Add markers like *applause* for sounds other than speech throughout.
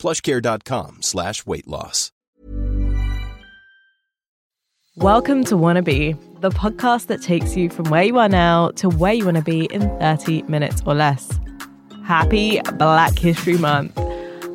plushcare.com slash weight loss. Welcome to Wannabe, the podcast that takes you from where you are now to where you want to be in 30 minutes or less. Happy Black History Month.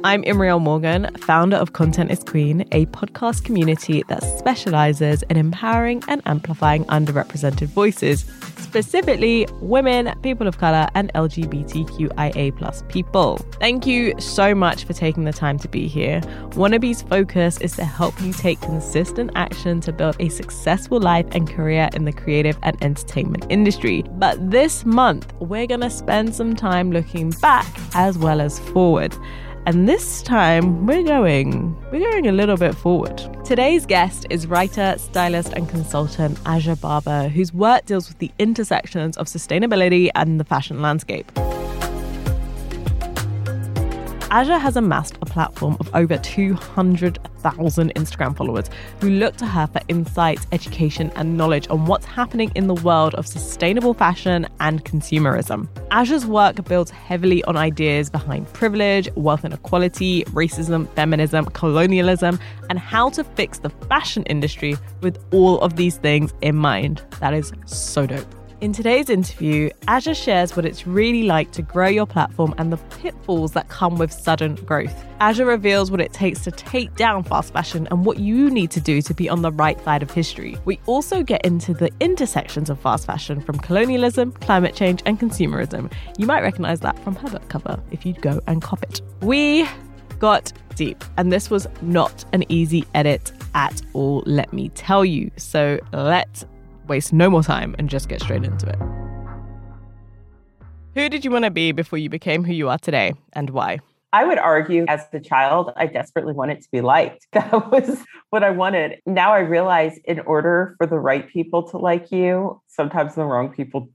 I'm Imriel Morgan, founder of Content is Queen, a podcast community that specializes in empowering and amplifying underrepresented voices, specifically women, people of color, and LGBTQIA people. Thank you so much for taking the time to be here. Wannabe's focus is to help you take consistent action to build a successful life and career in the creative and entertainment industry. But this month, we're gonna spend some time looking back as well as forward. And this time we're going we're going a little bit forward. Today's guest is writer, stylist and consultant Aja Barber, whose work deals with the intersections of sustainability and the fashion landscape. Aja has amassed a platform of over 200,000 Instagram followers who look to her for insights, education, and knowledge on what's happening in the world of sustainable fashion and consumerism. Aja's work builds heavily on ideas behind privilege, wealth inequality, racism, feminism, colonialism, and how to fix the fashion industry with all of these things in mind. That is so dope. In today's interview, Aja shares what it's really like to grow your platform and the pitfalls that come with sudden growth. Aja reveals what it takes to take down fast fashion and what you need to do to be on the right side of history. We also get into the intersections of fast fashion from colonialism, climate change, and consumerism. You might recognize that from her book cover if you go and cop it. We got deep, and this was not an easy edit at all, let me tell you. So let's waste no more time and just get straight into it. Who did you want to be before you became who you are today and why? I would argue as a child, I desperately wanted to be liked. *laughs* That was what I wanted. Now I realize in order for the right people to like you, sometimes the wrong people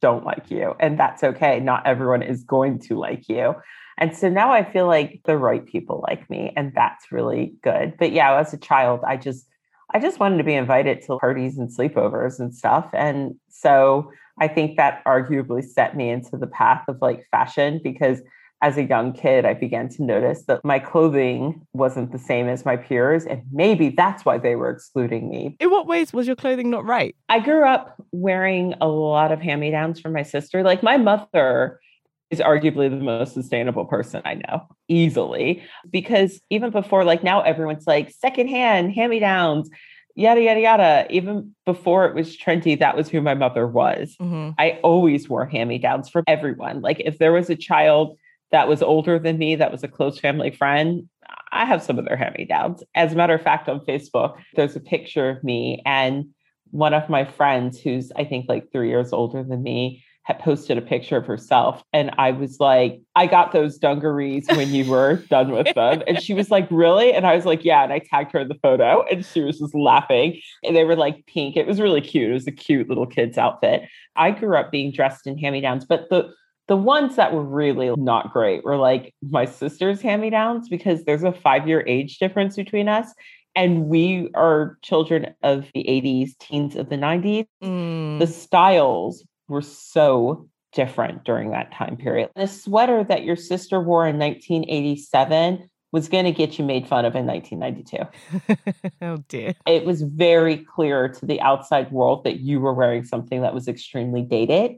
don't like you. And that's okay. Not everyone is going to like you. And so now I feel like the right people like me, and that's really good. But yeah, as a child, I just I just wanted to be invited to parties and sleepovers and stuff. And so I think that arguably set me into the path of like fashion because as a young kid, I began to notice that my clothing wasn't the same as my peers. And maybe that's why they were excluding me. In what ways was your clothing not right? I grew up wearing a lot of hand me downs from my sister. Like my mother is arguably the most sustainable person I know easily. Because even before, like now everyone's like secondhand, hand me downs, yada, yada, yada. Even before it was trendy, that was who my mother was. Mm-hmm. I always wore hand me downs for everyone. Like if there was a child that was older than me, that was a close family friend, I have some of their hand me downs. As a matter of fact, on Facebook, there's a picture of me and one of my friends who's, I think, like three years older than me had posted a picture of herself. And I was like, I got those dungarees when you were done with them. And she was like, Really? And I was like, Yeah. And I tagged her in the photo and she was just laughing. And they were like pink. It was really cute. It was a cute little kid's outfit. I grew up being dressed in hand me downs, but the the ones that were really not great were like my sister's hand me downs because there's a five year age difference between us and we are children of the 80s, teens of the 90s. Mm. The styles were so different during that time period. The sweater that your sister wore in 1987 was going to get you made fun of in 1992. *laughs* oh dear. It was very clear to the outside world that you were wearing something that was extremely dated.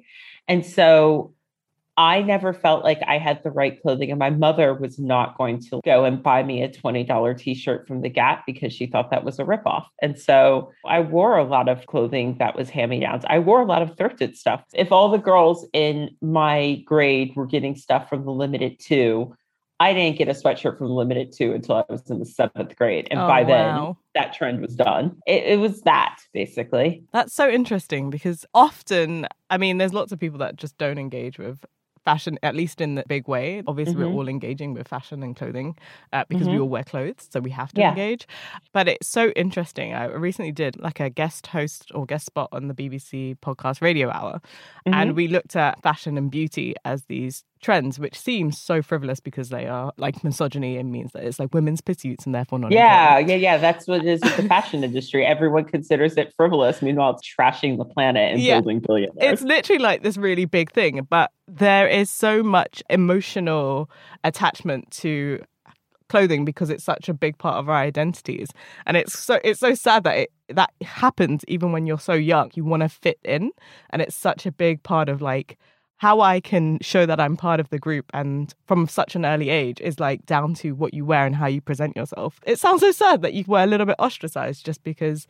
And so I never felt like I had the right clothing, and my mother was not going to go and buy me a $20 t shirt from the Gap because she thought that was a ripoff. And so I wore a lot of clothing that was hand me downs. I wore a lot of thrifted stuff. If all the girls in my grade were getting stuff from the Limited Too, I didn't get a sweatshirt from the Limited Too until I was in the seventh grade. And oh, by then, that trend was done. It, it, was that basically. That's so interesting because often, I mean, there's lots of people that just don't engage with fashion, at least in the big way. Obviously, Mhm. we're all engaging with fashion and clothing uh, because we Mhm. all wear clothes, so we have to Yeah. engage. But it's so interesting. I recently did like a guest host or guest spot on the BBC podcast Radio Hour, Mm-hmm. and we looked at fashion and beauty as these trends, which seems so frivolous because they are like misogyny and means that it's like women's pursuits and therefore not. Yeah, important. yeah, yeah. That's what it is with the fashion *laughs* industry. Everyone considers it frivolous. Meanwhile, it's trashing the planet and Yeah. building billionaires. It's literally like this really big thing, but there is so much emotional attachment to clothing because it's such a big part of our identities and it's so it's so sad that it that happens even when you're so young you want to fit in and it's such a big part of like how I can show that I'm part of the group and from such an early age is like down to what you wear and how you present yourself. It sounds so sad that you were a little bit ostracized just because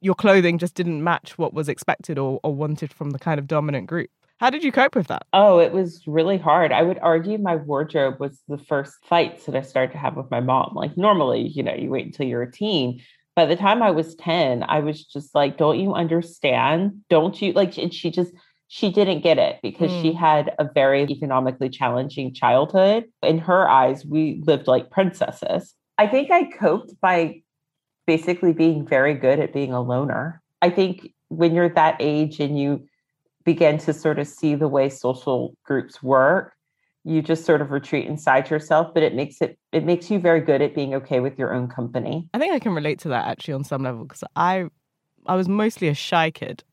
your clothing just didn't match what was expected or, or wanted from the kind of dominant group. How did you cope with that? Oh, it was really hard. I would argue my wardrobe was the first fights that I started to have with my mom. Like normally, you know, you wait until you're a teen. By the time I was 10, I was just like, don't you understand? Don't you like and she just she didn't get it because she Mm. had a very economically challenging childhood. In her eyes, we lived like princesses. I think I coped by basically being very good at being a loner. I think when you're that age and you begin to sort of see the way social groups work, you just sort of retreat inside yourself, but it makes it it makes you very good at being okay with your own company. I think I can relate to that actually on some level because I I was mostly a shy kid.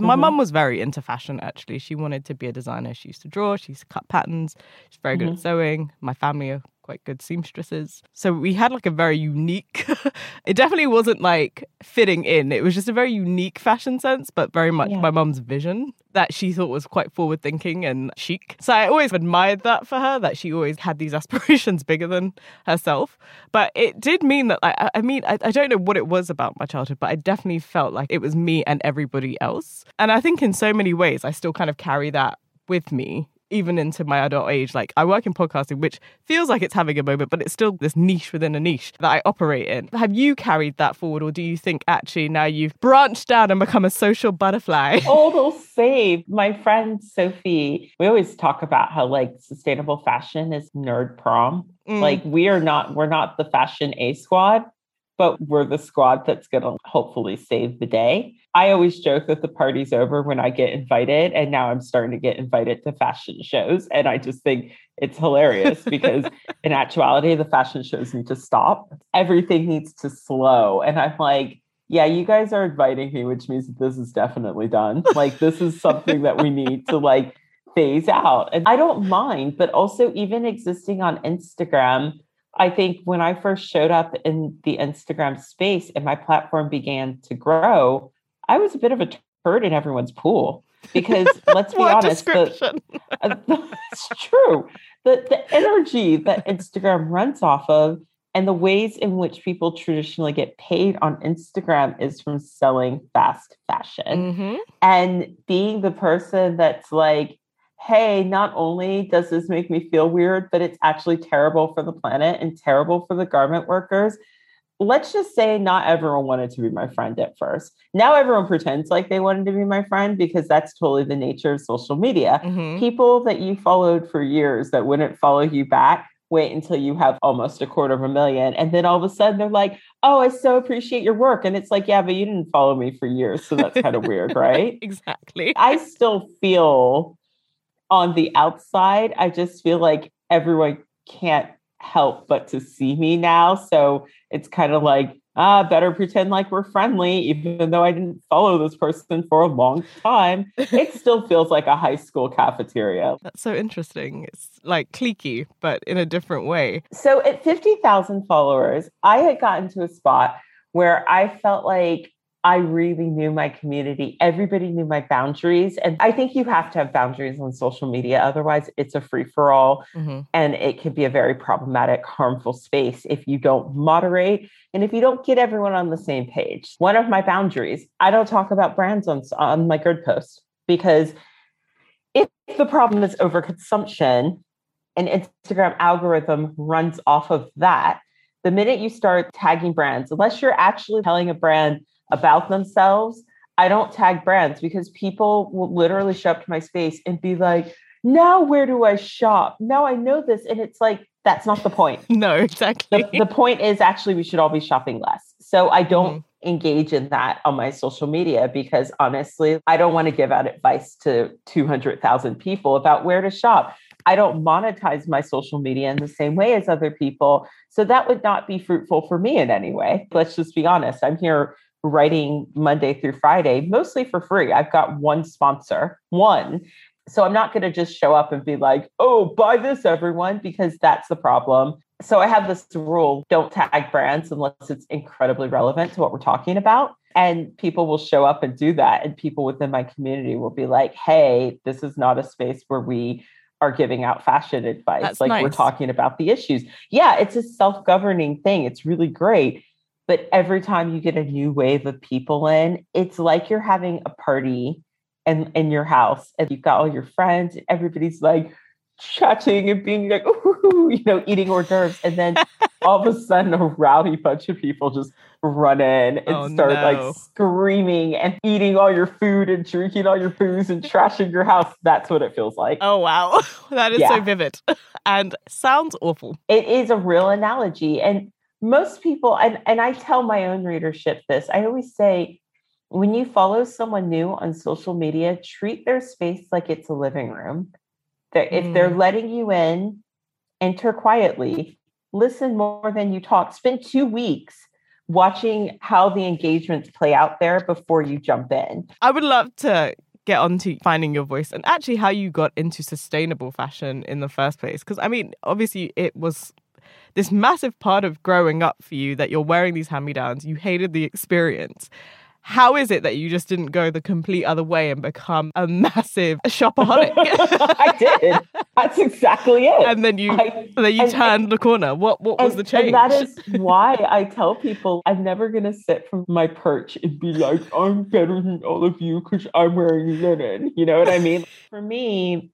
My Mhm. mum was very into fashion actually. She wanted to be a designer. She used to draw, she used to cut patterns. She's very good at sewing. My family are quite good seamstresses. So we had like a very unique *laughs* it definitely wasn't like fitting in. It was just a very unique fashion sense, but very much Yeah. my mum's vision that she thought was quite forward thinking and chic. So I always admired that for her, that she always had these *laughs* aspirations bigger than herself. But it did mean that, like, I, mean, I, I don't know what it was about my childhood, but I definitely felt like it was me and everybody else. And I think in so many ways, I still kind of carry that with me. Even into my adult age, like I work in podcasting, which feels like it's having a moment, but it's still this niche within a niche that I operate in. Have you carried that forward, or do you think actually now you've branched out and become a social butterfly? Oh, they'll save. My friend Sophie, we always talk about how like sustainable fashion is nerd prom. Mm. Like we are not, we're not the fashion A squad, but we're the squad that's gonna hopefully save the day. I always joke that the party's over when I get invited, and now I'm starting to get invited to fashion shows. And I just think it's hilarious because *laughs* in actuality, the fashion shows need to stop. Everything needs to slow. And I'm like, yeah, you guys are inviting me, which means that this is definitely done. Like, this is something that we need to like phase out. And I don't mind, but also even existing on Instagram, I think when I first showed up in the Instagram space and my platform began to grow, I was a bit of a turd in everyone's pool because *laughs* let's be honest, the, *laughs* uh, it's true. The the energy that Instagram runs off of and the ways in which people traditionally get paid on Instagram is from selling fast fashion. Hmm and being the person that's like, hey, not only does this make me feel weird, but it's actually terrible for the planet and terrible for the garment workers. Let's just say not everyone wanted to be my friend at first. Now everyone pretends like they wanted to be my friend because that's totally the nature of social media. hmm People that you followed for years that wouldn't follow you back, wait until you have almost a quarter of a million. And then all of a sudden they're like, oh, I so appreciate your work. And it's like, yeah, but you didn't follow me for years. So that's kind of weird, *laughs* right? exactly. I still feel on the outside, I just feel like everyone can't help but to see me now. So it's kind of like, ah, better pretend like we're friendly, even though I didn't follow this person for a long time. *laughs* It still feels like a high school cafeteria. That's so interesting. It's like cliquey, but in a different way. So at 50,000 followers, I had gotten to a spot where I felt like I really knew my community. Everybody knew my boundaries. And I think you have to have boundaries on social media. Otherwise, it's a free for all. hmm And it can be a very problematic, harmful space if you don't moderate and if you don't get everyone on the same page. One of my boundaries, I don't talk about brands on, on my grid post because if the problem is overconsumption, an Instagram algorithm runs off of that. The minute you start tagging brands, unless you're actually telling a brand about themselves, I don't tag brands because people will literally show up to my space and be like, now where do I shop? Now I know this. And it's like, that's not the point. *laughs* no, exactly. The, the, point is actually we should all be shopping less. So I don't mm-hmm. engage in that on my social media because honestly, I don't want to give out advice to 200,000 people about where to shop. I don't monetize my social media in the same way as other people. So that would not be fruitful for me in any way. Let's just be honest. I'm here writing Monday through Friday, mostly for free. I've got one sponsor, one. So I'm not going to just show up and be like, oh, buy this, everyone, because that's the problem. So I have this rule don't tag brands unless it's incredibly relevant to what we're talking about. And people will show up and do that. And people within my community will be like, hey, this is not a space where we are giving out fashion advice. That's like nice. we're talking about the issues. Yeah, it's a self governing thing. It's really great. But every time you get a new wave of people in, it's like you're having a party in, in your house and you've got all your friends and everybody's like chatting and being like, Ooh, you know, eating hors d'oeuvres. And then all of a sudden a rowdy bunch of people just run in and oh, start no. like screaming and eating all your food and drinking all your booze and trashing your house. That's what it feels like. Oh wow. *laughs* That is yeah. so vivid and sounds awful. It is a real analogy. And most people and, and I tell my own readership this, I always say when you follow someone new on social media, treat their space like it's a living room. That mm. if they're mm. letting you in, enter quietly, listen more than you talk. Spend two weeks watching how the engagements play out there before you jump in. I would love to get onto finding your voice and actually how you got into sustainable fashion in the first place. Because I mean, obviously, it was this massive part of growing up for you that you're wearing these hand me downs. You hated the experience how is it that you just didn't go the complete other way and become a massive *laughs* shopaholic? *laughs* I did. That's exactly it. And then you I, then you and, turned and, the corner. What what was the change? that is why I tell people I'm never gonna sit from my perch and be like, I'm better than all of you because I'm wearing linen. You know what I mean? *laughs* For me,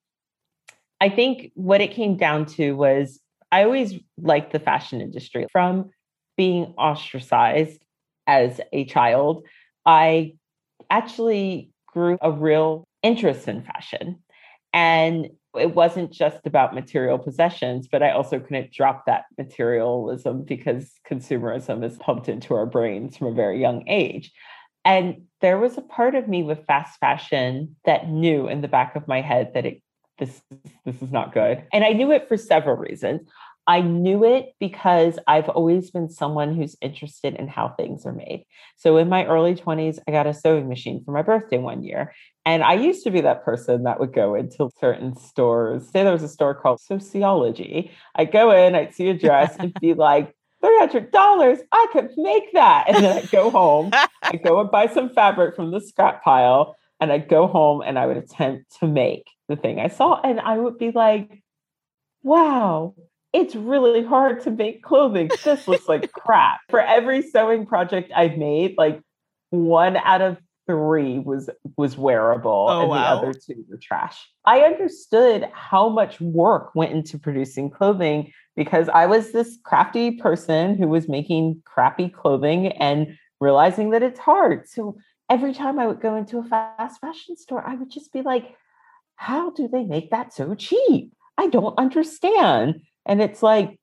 I think what it came down to was I always liked the fashion industry from being ostracized as a child I actually grew a real interest in fashion. And it wasn't just about material possessions, but I also couldn't drop that materialism because consumerism is pumped into our brains from a very young age. And there was a part of me with fast fashion that knew in the back of my head that it this this is not good. And I knew it for several reasons. I knew it because I've always been someone who's interested in how things are made. So in my early 20s, I got a sewing machine for my birthday one year. And I used to be that person that would go into certain stores. Say there was a store called Sociology. I'd go in, I'd see a dress and be *laughs* like, $300, I could make that. And then I'd go home, I'd go and buy some fabric from the scrap pile, and I'd go home and I would attempt to make the thing I saw. And I would be like, wow, it's really hard to make clothing. This looks like crap. For every sewing project I've made, like one out of three was was wearable oh, and wow. the other two were trash. I understood how much work went into producing clothing because I was this crafty person who was making crappy clothing and realizing that it's hard. So every time I would go into a fast fashion store, I would just be like, how do they make that so cheap? I don't understand. And it's like,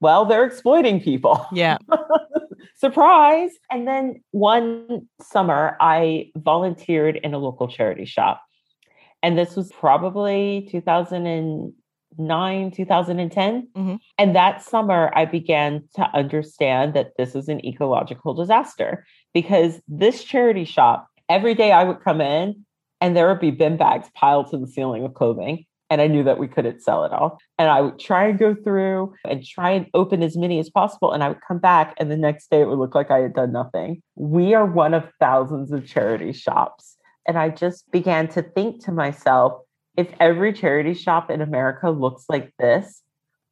well, they're exploiting people. Yeah. *laughs* Surprise. And then one summer, I volunteered in a local charity shop. And this was probably 2009, 2010. Mm-hmm. And that summer, I began to understand that this is an ecological disaster because this charity shop, every day I would come in and there would be bin bags piled to the ceiling of clothing and I knew that we couldn't sell it all. And I would try and go through and try and open as many as possible. And I would come back, and the next day it would look like I had done nothing. We are one of thousands of charity shops. And I just began to think to myself if every charity shop in America looks like this,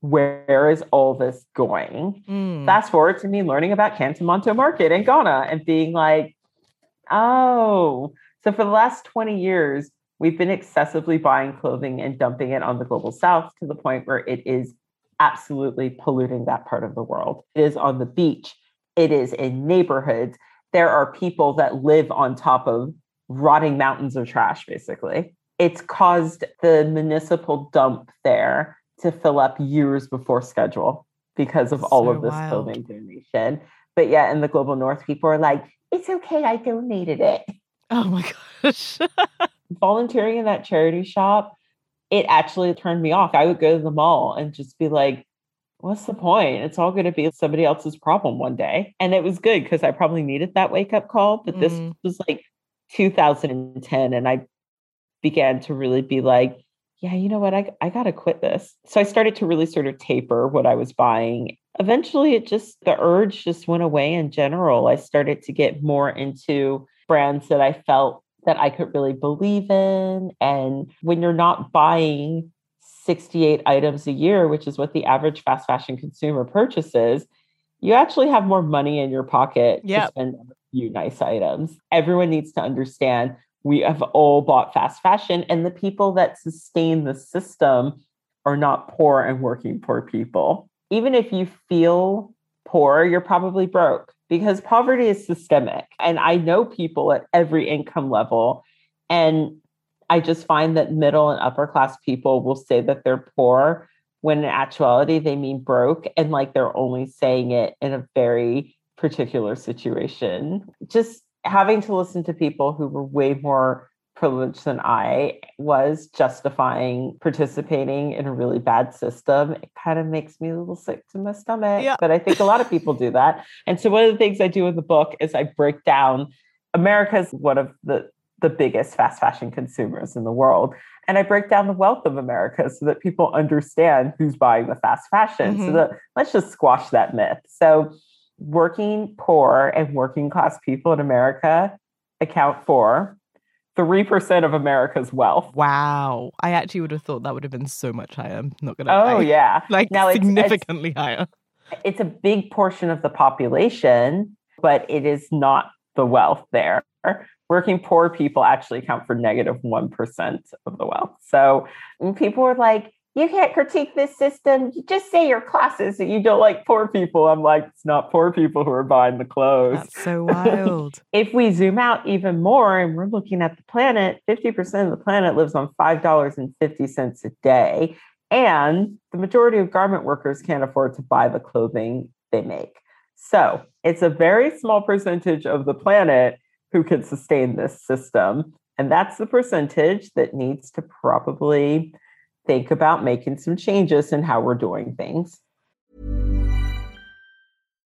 where is all this going? Mm. Fast forward to me learning about Kantamanto Market in Ghana and being like, oh, so for the last 20 years, We've been excessively buying clothing and dumping it on the global south to the point where it is absolutely polluting that part of the world. It is on the beach, it is in neighborhoods. There are people that live on top of rotting mountains of trash, basically. it's caused the municipal dump there to fill up years before schedule because of all So of this wild. clothing donation. But yeah, in the global north, people are like, it's okay, I donated it. Oh my gosh. *laughs* Volunteering in that charity shop, it actually turned me off. I would go to the mall and just be like, what's the point? It's all going to be somebody else's problem one day. And it was good because I probably needed that wake up call. But this Mm. was like 2010. And I began to really be like, yeah, you know what? I, I got to quit this. So I started to really sort of taper what I was buying. Eventually, it just, the urge just went away in general. I started to get more into brands that I felt that I could really believe in. And when you're not buying 68 items a year, which is what the average fast fashion consumer purchases, you actually have more money in your pocket Yep. to spend on a few nice items. Everyone needs to understand we have all bought fast fashion, and the people that sustain the system are not poor and working poor people. Even if you feel poor, you're probably broke because poverty is systemic. And I know people at every income level. And I just find that middle and upper class people will say that they're poor when in actuality they mean broke and like they're only saying it in a very particular situation. Just having to listen to people who were way more privileged than I was justifying participating in a really bad system, it kind of makes me a little sick to my stomach. Yeah. But I think a lot of people do that. And so one of the things I do in the book is I break down America's one of the the biggest fast fashion consumers in the world. And I break down the wealth of America so that people understand who's buying the fast fashion. So Mhm. that let's just squash that myth. So working poor and working class people in America account for 3% of America's wealth. wow. I actually would have thought that would have been so much higher. I'm not gonna Oh lie. yeah. *laughs* Like Now, it's- it's- significantly higher. it's a big portion of the population, but it is not the wealth there. Working poor people actually account for negative 1 of the wealth. So people are like, you can't critique this system. You just say your classes that you don't like poor people. I'm like, it's not poor people who are buying the clothes. That's so wild. *laughs* if we zoom out even more and we're looking at the planet, 50% of the planet lives on $5.50 a day. And the majority of garment workers can't afford to buy the clothing they make. So it's a very small percentage of the planet who can sustain this system. And that's the percentage that needs to probably think about making some changes in how we're doing things.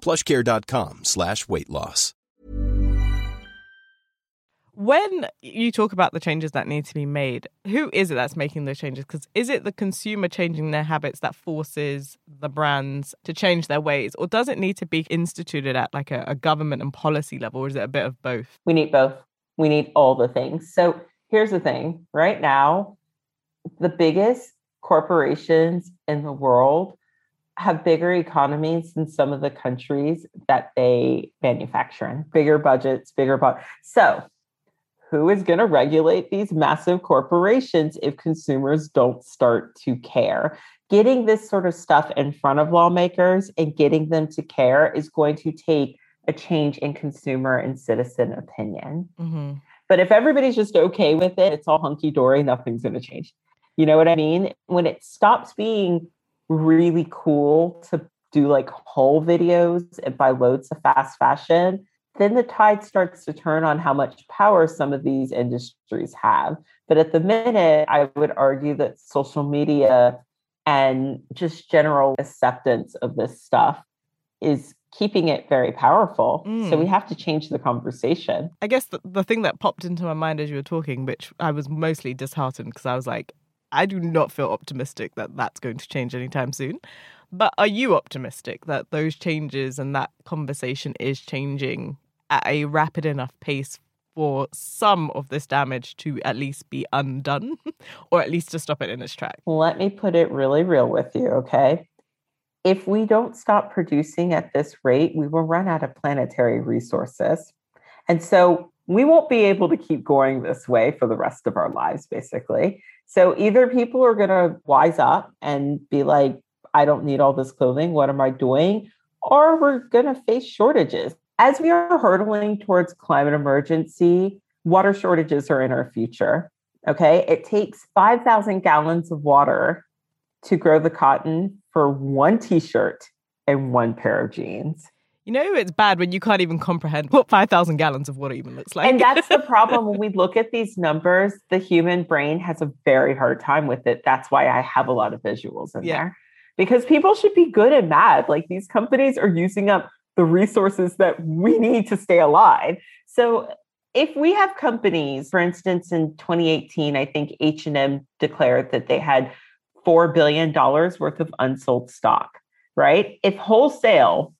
plushcare.com slash weight loss. When you talk about the changes that need to be made, who is it that's making those changes? Because is it the consumer changing their habits that forces the brands to change their ways? Or does it need to be instituted at like a, a government and policy level? Or is it a bit of both? We need both. We need all the things. So here's the thing right now, the biggest corporations in the world have bigger economies than some of the countries that they manufacture in, bigger budgets, bigger budget. So who is going to regulate these massive corporations if consumers don't start to care? Getting this sort of stuff in front of lawmakers and getting them to care is going to take a change in consumer and citizen opinion. Mm-hmm. But if everybody's just okay with it, it's all hunky dory, nothing's going to change. You know what I mean? When it stops being really cool to do like haul videos and buy loads of fast fashion, then the tide starts to turn on how much power some of these industries have. But at the minute, I would argue that social media and just general acceptance of this stuff is keeping it very powerful. Mm. So we mm. have to change the conversation. I guess the, the thing that popped into my mind as you were talking, which I was mostly disheartened because I was like, I do not feel optimistic that that's going to change anytime soon. But are you optimistic that those changes and that conversation is changing at a rapid enough pace for some of this damage to at least be undone *laughs* or at least to stop it in its track? Let me put it really real with you, okay? if we don't stop producing at this rate, we will run out of planetary resources. And so we won't be able to keep going this way for the rest of our lives, basically. So either people are going to wise up and be like, I don't need all this clothing. What am I doing? Or we're going to face shortages. As we are hurtling towards climate emergency, water shortages are in our future. Okay. It takes 5,000 gallons of water to grow the cotton for one t shirt and one pair of jeans. You know, it's bad when you can't even comprehend what 5,000 gallons of water even looks like. And that's the *laughs* problem when we look at these numbers, the human brain has a very hard time with it. That's why I have a lot of visuals in yeah. there because people should be good at math. Like these companies are using up the resources that we need to stay alive. So if we have companies, for instance, in 2018, I think H&M declared that they had $4 billion worth of unsold stock, right? If wholesale,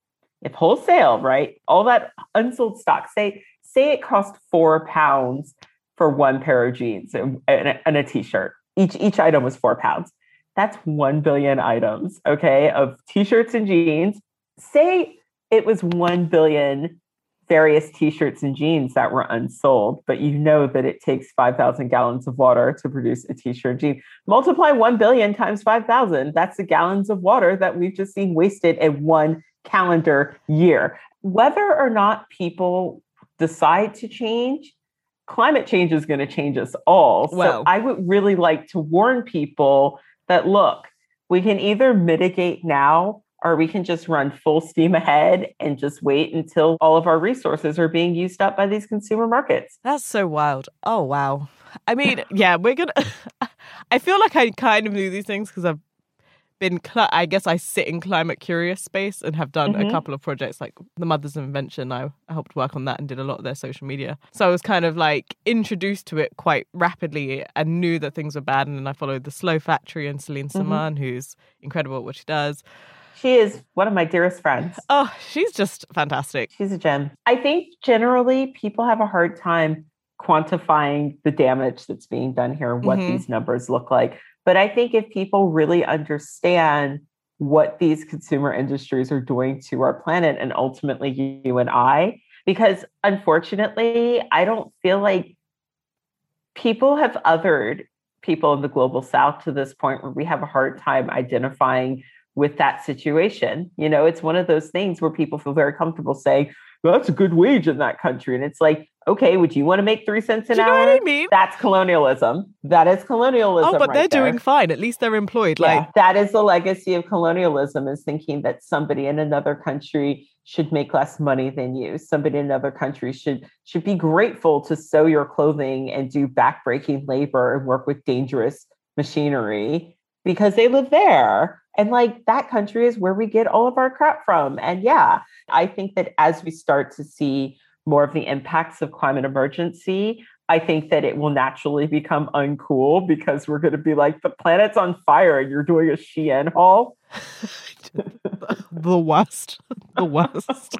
if wholesale, right, all that unsold stock, say, say it cost four pounds for one pair of jeans and, and, and a t-shirt. Each each item was four pounds. That's one billion items, okay, of t-shirts and jeans. Say it was one billion various t-shirts and jeans that were unsold, but you know that it takes 5,000 gallons of water to produce a t-shirt jean. Multiply 1 billion times 5,000. That's the gallons of water that we've just seen wasted in one calendar year. Whether or not people decide to change, climate change is going to change us all. So I would really like to warn people that look, we can either mitigate now or we can just run full steam ahead and just wait until all of our resources are being used up by these consumer markets. That's so wild. Oh, wow. I mean, yeah, we're going *laughs* to. I feel like I kind of knew these things because I've been, cl- I guess I sit in climate curious space and have done mm-hmm. a couple of projects like the Mothers of Invention. I helped work on that and did a lot of their social media. So I was kind of like introduced to it quite rapidly and knew that things were bad. And then I followed the Slow Factory and Celine mm-hmm. Semaan, who's incredible at what she does. She is one of my dearest friends. *laughs* Oh, she's just fantastic. She's a gem. I think generally people have a hard time quantifying the damage that's being done here, what mm-hmm. these numbers look like. But I think if people really understand what these consumer industries are doing to our planet and ultimately you and I, because unfortunately, I don't feel like people have othered people in the global south to this point where we have a hard time identifying with that situation. You know, it's one of those things where people feel very comfortable saying, well, that's a good wage in that country. And it's like, okay, would you want to make three cents an Do you hour? Know what I mean? That's colonialism. That is colonialism. Oh, but right they're there. doing fine. At least they're employed. Yeah, like that is the legacy of colonialism is thinking that somebody in another country should make less money than you. Somebody in another country should should be grateful to sew your clothing and do backbreaking labor and work with dangerous machinery because they live there. And like that country is where we get all of our crap from. And yeah, I think that as we start to see more of the impacts of climate emergency, I think that it will naturally become uncool because we're going to be like, the planet's on fire and you're doing a Shein haul. *laughs* the worst. The worst.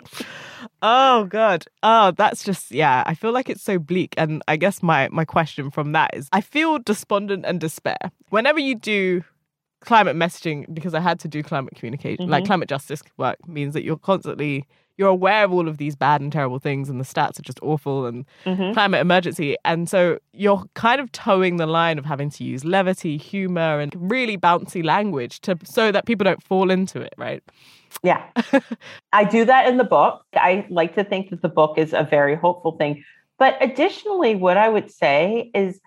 oh god. Oh, that's just yeah, I feel like it's so bleak. And I guess my my question from that is I feel despondent and despair. Whenever you do climate messaging because I had to do climate communication, mm-hmm. like climate justice work means that you're constantly you're aware of all of these bad and terrible things and the stats are just awful and mm-hmm. climate emergency. And so you're kind of towing the line of having to use levity humor and really bouncy language to so that people don't fall into it right? Yeah. *laughs* I do that in the book. I like to think that the book is a very hopeful thing. But additionally what i would say is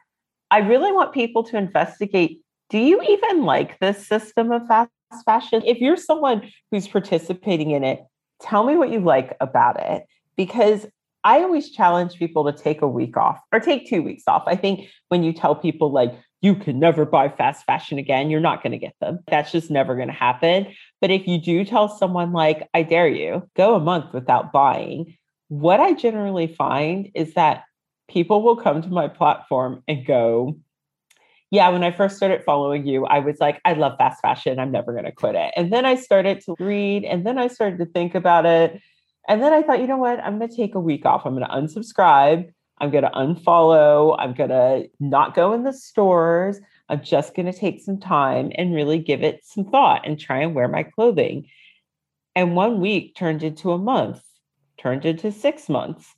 i really want people to investigate do you even like this system of fast fashion? If you're someone who's participating in it, tell me what you like about it because I always challenge people to take a week off or take two weeks off. I think when you tell people, like, you can never buy fast fashion again, you're not going to get them. That's just never going to happen. But if you do tell someone, like, I dare you, go a month without buying, what I generally find is that people will come to my platform and go, yeah, when I first started following you, I was like, I love fast fashion. I'm never going to quit it. And then I started to read and then I started to think about it. And then I thought, you know what? I'm going to take a week off. I'm going to unsubscribe. I'm going to unfollow. I'm going to not go in the stores. I'm just going to take some time and really give it some thought and try and wear my clothing. And one week turned into a month, turned into six months.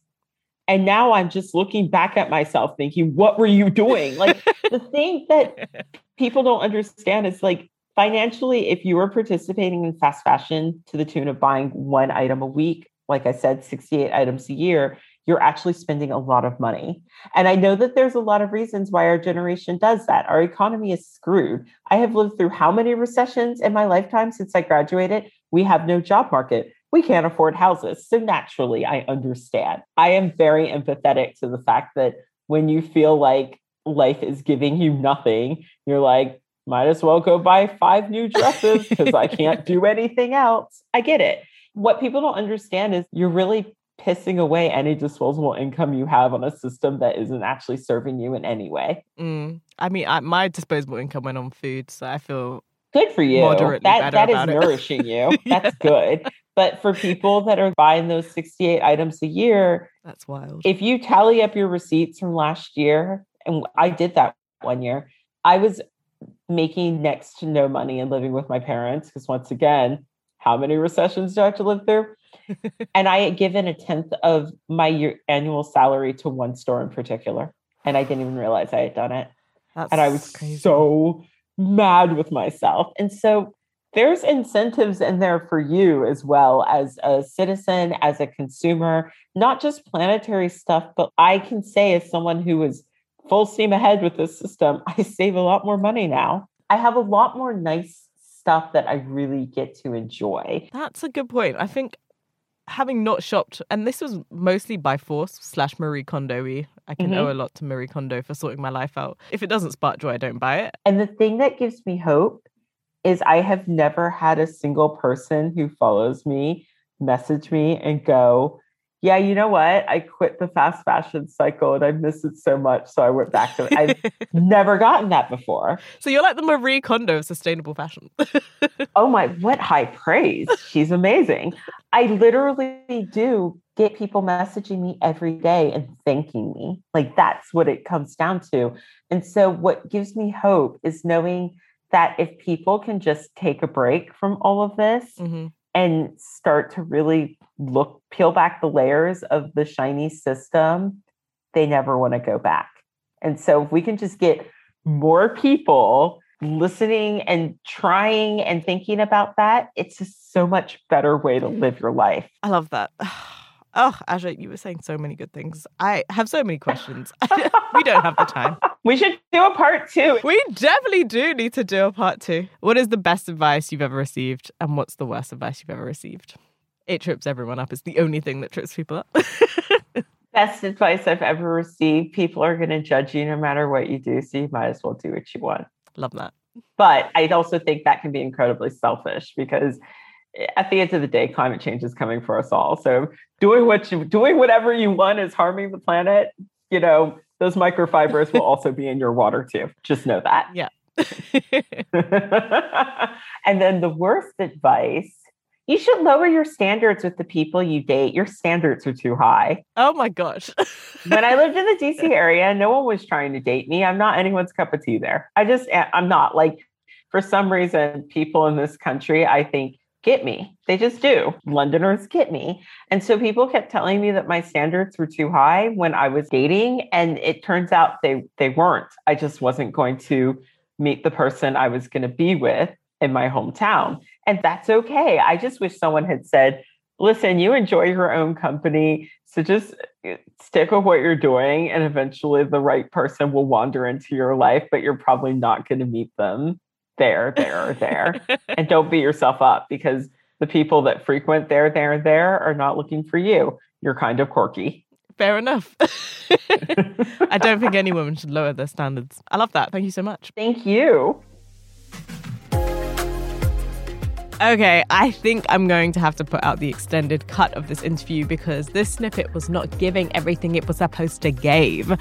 And now I'm just looking back at myself thinking, what were you doing? Like the *laughs* thing that people don't understand is like financially, if you were participating in fast fashion to the tune of buying one item a week, like I said, 68 items a year, you're actually spending a lot of money. And I know that there's a lot of reasons why our generation does that. Our economy is screwed. I have lived through how many recessions in my lifetime since I graduated? We have no job market. We can't afford houses. So naturally, I understand. I am very empathetic to the fact that when you feel like life is giving you nothing, you're like, might as well go buy five new dresses because I can't do *laughs* anything else. I get it what people don't understand is you're really pissing away any disposable income you have on a system that isn't actually serving you in any way. Mm. I mean, I, my disposable income went on food, so I feel good for you. That that is nourishing you. *laughs* yeah. That's good. But for people that are buying those 68 items a year, that's wild. If you tally up your receipts from last year, and I did that one year, I was making next to no money and living with my parents because once again, how many recessions do I have to live through? *laughs* and I had given a tenth of my year, annual salary to one store in particular. And I didn't even realize I had done it. That's and I was crazy. so mad with myself. And so there's incentives in there for you as well as a citizen, as a consumer, not just planetary stuff, but I can say, as someone who is full steam ahead with this system, *laughs* I save a lot more money now. I have a lot more nice stuff that I really get to enjoy. That's a good point. I think having not shopped, and this was mostly by force slash Marie Kondo I can mm-hmm. owe a lot to Marie Kondo for sorting my life out. If it doesn't spark joy, I don't buy it. And the thing that gives me hope is I have never had a single person who follows me message me and go, yeah, you know what? I quit the fast fashion cycle and I miss it so much. So I went back to it. I've *laughs* never gotten that before. So you're like the Marie Kondo of sustainable fashion. *laughs* oh my, what high praise. She's amazing. I literally do get people messaging me every day and thanking me. Like that's what it comes down to. And so what gives me hope is knowing that if people can just take a break from all of this mm-hmm. and start to really look peel back the layers of the shiny system they never want to go back. And so if we can just get more people listening and trying and thinking about that it's just so much better way to live your life. I love that *sighs* *sighs* Oh, Aja, you were saying so many good things. I have so many questions. *laughs* we don't have the time. *laughs* We should do a part two. We definitely do need to do a part two. What is the best advice you've ever received, and what's the worst advice you've ever received? it trips everyone up. It's the only thing that trips people up. *laughs* Best advice I've ever received. People are going to judge you no matter what you do. So you might as well do what you want. Love that. But I also think that can be incredibly selfish because at the end of the day, climate change is coming for us all. So doing what you doing whatever you want is harming the planet. You know, those microfibers will also be in your water too. Just know that. Yeah. *laughs* *laughs* and then the worst advice you should lower your standards with the people you date. Your standards are too high. Oh my gosh. *laughs* when I lived in the DC area, no one was trying to date me. I'm not anyone's cup of tea there. I just, I'm not like, for some reason, people in this country, I think, get me. They just do. Londoners get me. And so people kept telling me that my standards were too high when I was dating. And it turns out they, they weren't. I just wasn't going to meet the person I was going to be with in my hometown. And that's okay. I just wish someone had said, listen, you enjoy your own company. So just uh, stick with what you're doing. And eventually the right person will wander into your life, but you're probably not going to meet them there, there, there. *laughs* and don't beat yourself up because the people that frequent there, there, there are not looking for you. You're kind of quirky. Fair enough. *laughs* I don't think any woman should lower their standards. I love that. Thank you so much. Thank you. Okay, I think I'm going to have to put out the extended cut of this interview because this snippet was not giving everything it was supposed to give.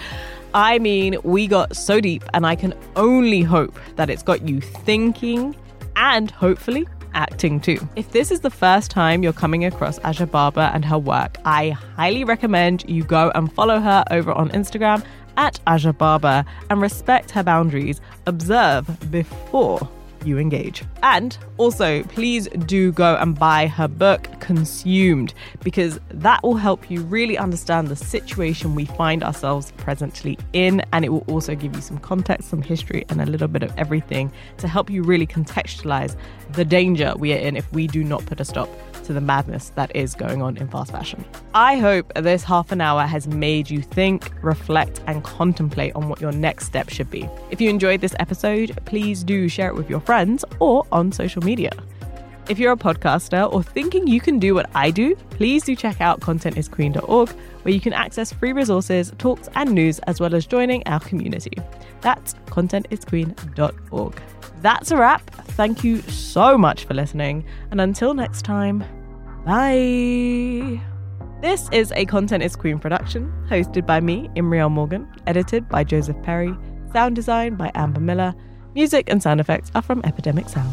I mean, we got so deep, and I can only hope that it's got you thinking and hopefully acting too. If this is the first time you're coming across Aja Barber and her work, I highly recommend you go and follow her over on Instagram at Aja Barber and respect her boundaries. Observe before you engage. And also, please do go and buy her book, Consumed, because that will help you really understand the situation we find ourselves presently in. And it will also give you some context, some history, and a little bit of everything to help you really contextualize the danger we are in if we do not put a stop to the madness that is going on in fast fashion. I hope this half an hour has made you think, reflect, and contemplate on what your next step should be. If you enjoyed this episode, please do share it with your friends or on social media. If you're a podcaster or thinking you can do what I do, please do check out contentisqueen.org, where you can access free resources, talks, and news, as well as joining our community. That's contentisqueen.org. That's a wrap. Thank you so much for listening. And until next time, bye. This is a Content is Queen production, hosted by me, Imriel Morgan, edited by Joseph Perry, sound design by Amber Miller. Music and sound effects are from Epidemic Sound.